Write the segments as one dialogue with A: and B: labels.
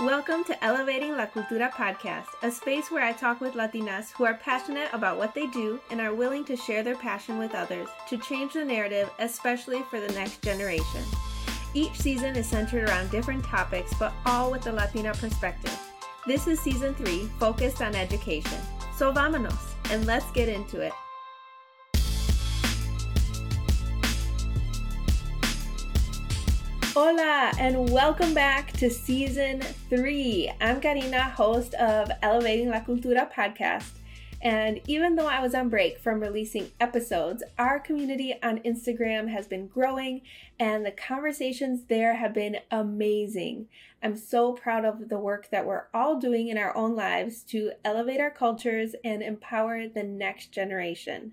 A: Welcome to Elevating La Cultura podcast, a space where I talk with Latinas who are passionate about what they do and are willing to share their passion with others to change the narrative, especially for the next generation. Each season is centered around different topics, but all with a Latina perspective. This is season three, focused on education. So vámonos, and let's get into it. Hola, and welcome back to season three. I'm Karina, host of Elevating La Cultura podcast. And even though I was on break from releasing episodes, our community on Instagram has been growing and the conversations there have been amazing. I'm so proud of the work that we're all doing in our own lives to elevate our cultures and empower the next generation.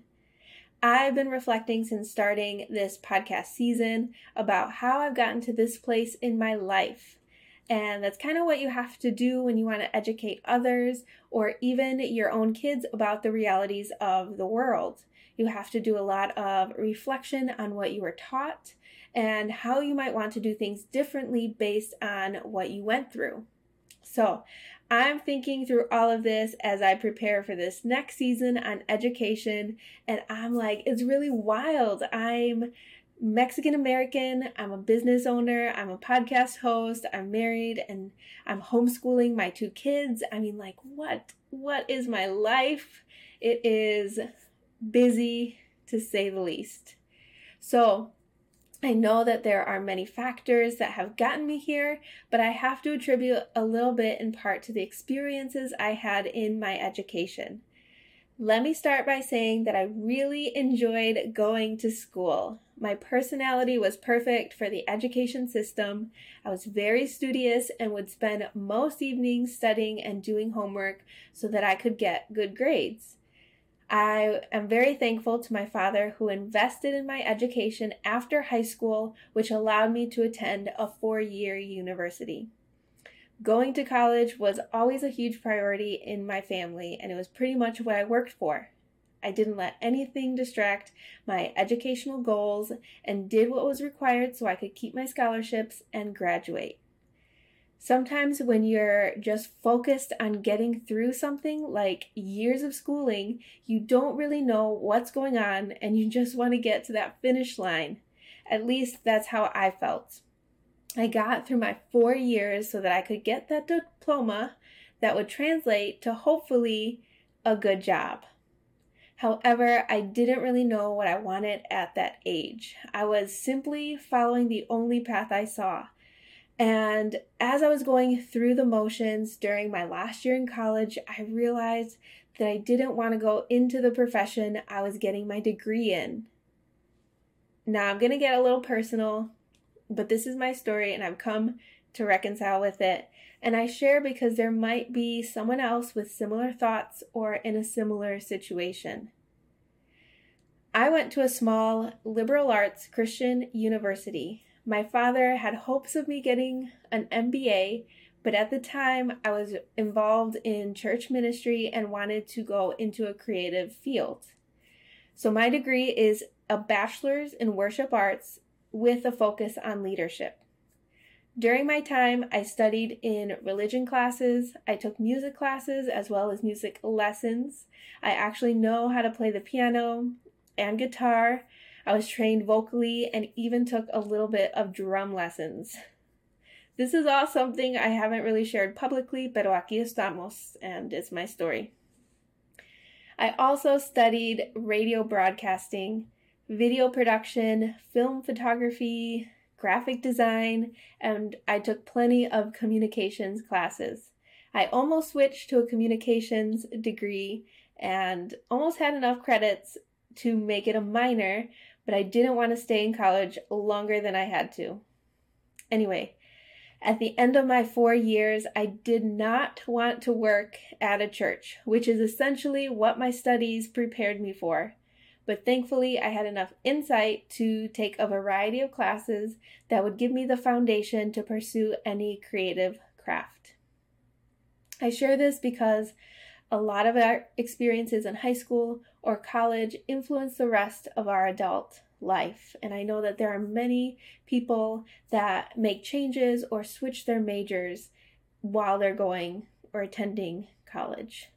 A: I've been reflecting since starting this podcast season about how I've gotten to this place in my life. And that's kind of what you have to do when you want to educate others or even your own kids about the realities of the world. You have to do a lot of reflection on what you were taught and how you might want to do things differently based on what you went through. So, I'm thinking through all of this as I prepare for this next season on education, and I'm like, it's really wild. I'm Mexican American, I'm a business owner, I'm a podcast host, I'm married, and I'm homeschooling my two kids. I mean, like, what? What is my life? It is busy to say the least. So, I know that there are many factors that have gotten me here, but I have to attribute a little bit in part to the experiences I had in my education. Let me start by saying that I really enjoyed going to school. My personality was perfect for the education system. I was very studious and would spend most evenings studying and doing homework so that I could get good grades. I am very thankful to my father who invested in my education after high school, which allowed me to attend a four year university. Going to college was always a huge priority in my family, and it was pretty much what I worked for. I didn't let anything distract my educational goals and did what was required so I could keep my scholarships and graduate. Sometimes, when you're just focused on getting through something like years of schooling, you don't really know what's going on and you just want to get to that finish line. At least that's how I felt. I got through my four years so that I could get that diploma that would translate to hopefully a good job. However, I didn't really know what I wanted at that age. I was simply following the only path I saw and as I was going through the motions during my last year in college, I realized that I didn't want to go into the profession I was getting my degree in. Now, I'm going to get a little personal, but this is my story and I've come to reconcile with it. And I share because there might be someone else with similar thoughts or in a similar situation. I went to a small liberal arts Christian university my father had hopes of me getting an MBA, but at the time I was involved in church ministry and wanted to go into a creative field. So my degree is a bachelor's in worship arts with a focus on leadership. During my time, I studied in religion classes, I took music classes as well as music lessons. I actually know how to play the piano and guitar, I was trained vocally and even took a little bit of drum lessons. This is all something I haven't really shared publicly, pero aquí estamos, and it's my story. I also studied radio broadcasting, video production, film photography, graphic design, and I took plenty of communications classes. I almost switched to a communications degree and almost had enough credits to make it a minor, but I didn't want to stay in college longer than I had to. Anyway, at the end of my four years, I did not want to work at a church, which is essentially what my studies prepared me for. But thankfully, I had enough insight to take a variety of classes that would give me the foundation to pursue any creative craft. I share this because a lot of our experiences in high school or college influence the rest of our adult life. And I know that there are many people that make changes or switch their majors while they're going or attending college.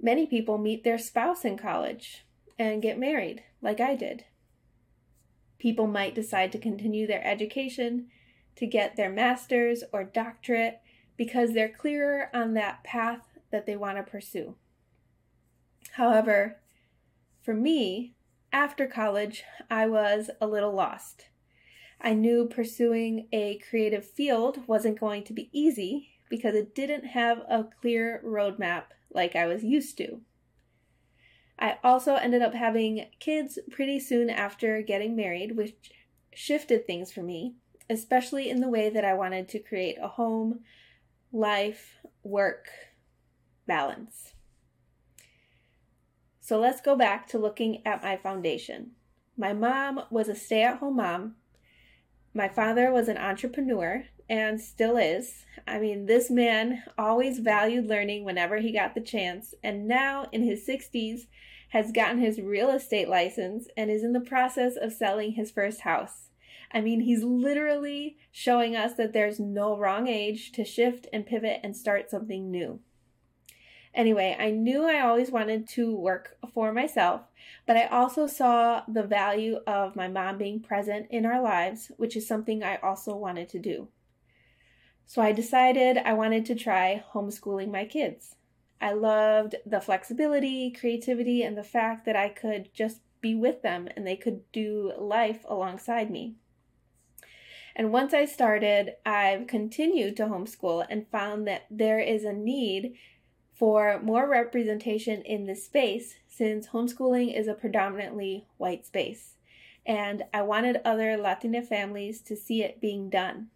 A: Many people meet their spouse in college and get married, like I did. People might decide to continue their education to get their master's or doctorate because they're clearer on that path that they want to pursue. However, for me, after college, I was a little lost. I knew pursuing a creative field wasn't going to be easy because it didn't have a clear roadmap like I was used to. I also ended up having kids pretty soon after getting married, which shifted things for me, especially in the way that I wanted to create a home, life, work balance. So let's go back to looking at my foundation. My mom was a stay at home mom. My father was an entrepreneur and still is. I mean, this man always valued learning whenever he got the chance, and now in his 60s has gotten his real estate license and is in the process of selling his first house. I mean, he's literally showing us that there's no wrong age to shift and pivot and start something new. Anyway, I knew I always wanted to work for myself, but I also saw the value of my mom being present in our lives, which is something I also wanted to do. So I decided I wanted to try homeschooling my kids. I loved the flexibility, creativity, and the fact that I could just be with them and they could do life alongside me. And once I started, I've continued to homeschool and found that there is a need for more representation in this space since homeschooling is a predominantly white space. And I wanted other Latina families to see it being done.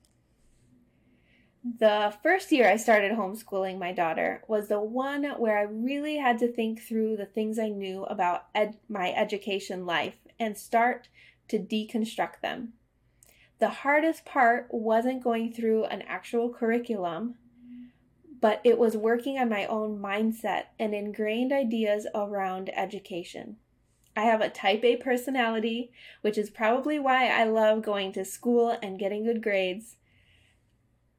A: The first year I started homeschooling my daughter was the one where I really had to think through the things I knew about ed- my education life and start to deconstruct them. The hardest part wasn't going through an actual curriculum, but it was working on my own mindset and ingrained ideas around education. I have a type A personality, which is probably why I love going to school and getting good grades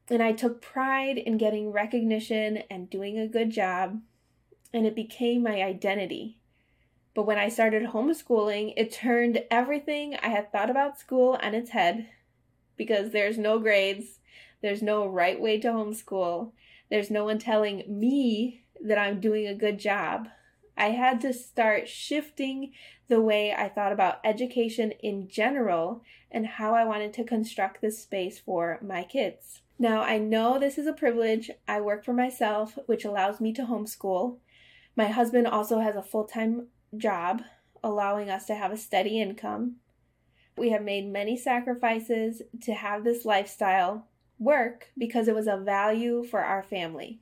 A: and I took pride in getting recognition and doing a good job, and it became my identity. But when I started homeschooling, it turned everything I had thought about school on its head because there's no grades, there's no right way to homeschool, there's no one telling me that I'm doing a good job. I had to start shifting the way I thought about education in general and how I wanted to construct this space for my kids. Now, I know this is a privilege. I work for myself, which allows me to homeschool. My husband also has a full time job, allowing us to have a steady income. We have made many sacrifices to have this lifestyle work because it was a value for our family.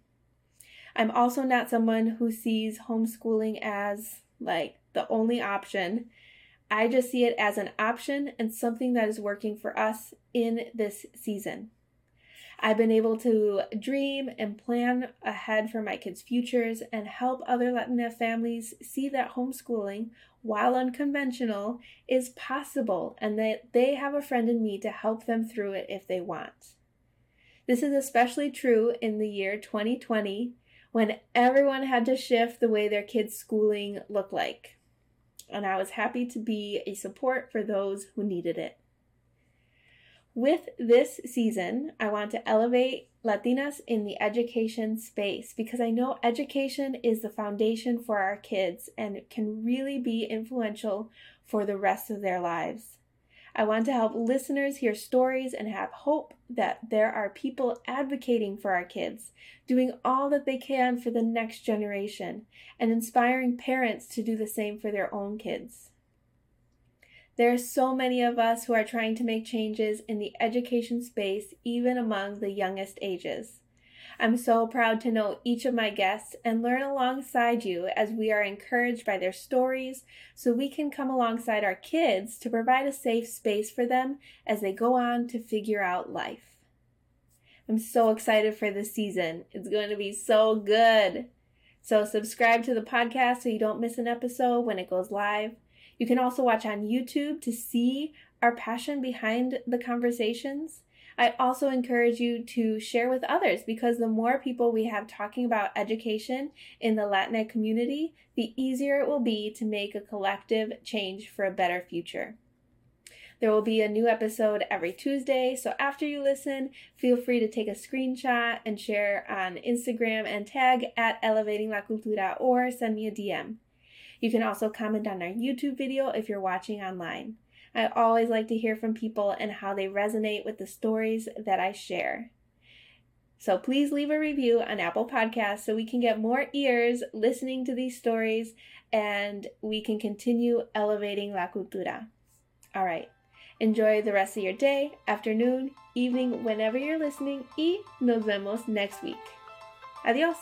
A: I'm also not someone who sees homeschooling as like the only option. I just see it as an option and something that is working for us in this season. I've been able to dream and plan ahead for my kids' futures and help other Latina families see that homeschooling, while unconventional, is possible and that they have a friend in me to help them through it if they want. This is especially true in the year 2020 when everyone had to shift the way their kids' schooling looked like. And I was happy to be a support for those who needed it. With this season, I want to elevate Latinas in the education space because I know education is the foundation for our kids and can really be influential for the rest of their lives. I want to help listeners hear stories and have hope that there are people advocating for our kids, doing all that they can for the next generation, and inspiring parents to do the same for their own kids. There are so many of us who are trying to make changes in the education space, even among the youngest ages. I'm so proud to know each of my guests and learn alongside you as we are encouraged by their stories so we can come alongside our kids to provide a safe space for them as they go on to figure out life. I'm so excited for this season. It's going to be so good. So, subscribe to the podcast so you don't miss an episode when it goes live. You can also watch on YouTube to see our passion behind the conversations. I also encourage you to share with others because the more people we have talking about education in the Latinx community, the easier it will be to make a collective change for a better future. There will be a new episode every Tuesday, so after you listen, feel free to take a screenshot and share on Instagram and tag at Elevating La Cultura or send me a DM. You can also comment on our YouTube video if you're watching online. I always like to hear from people and how they resonate with the stories that I share. So please leave a review on Apple Podcasts so we can get more ears listening to these stories and we can continue elevating La Cultura. All right. Enjoy the rest of your day, afternoon, evening, whenever you're listening, y nos vemos next week. Adios.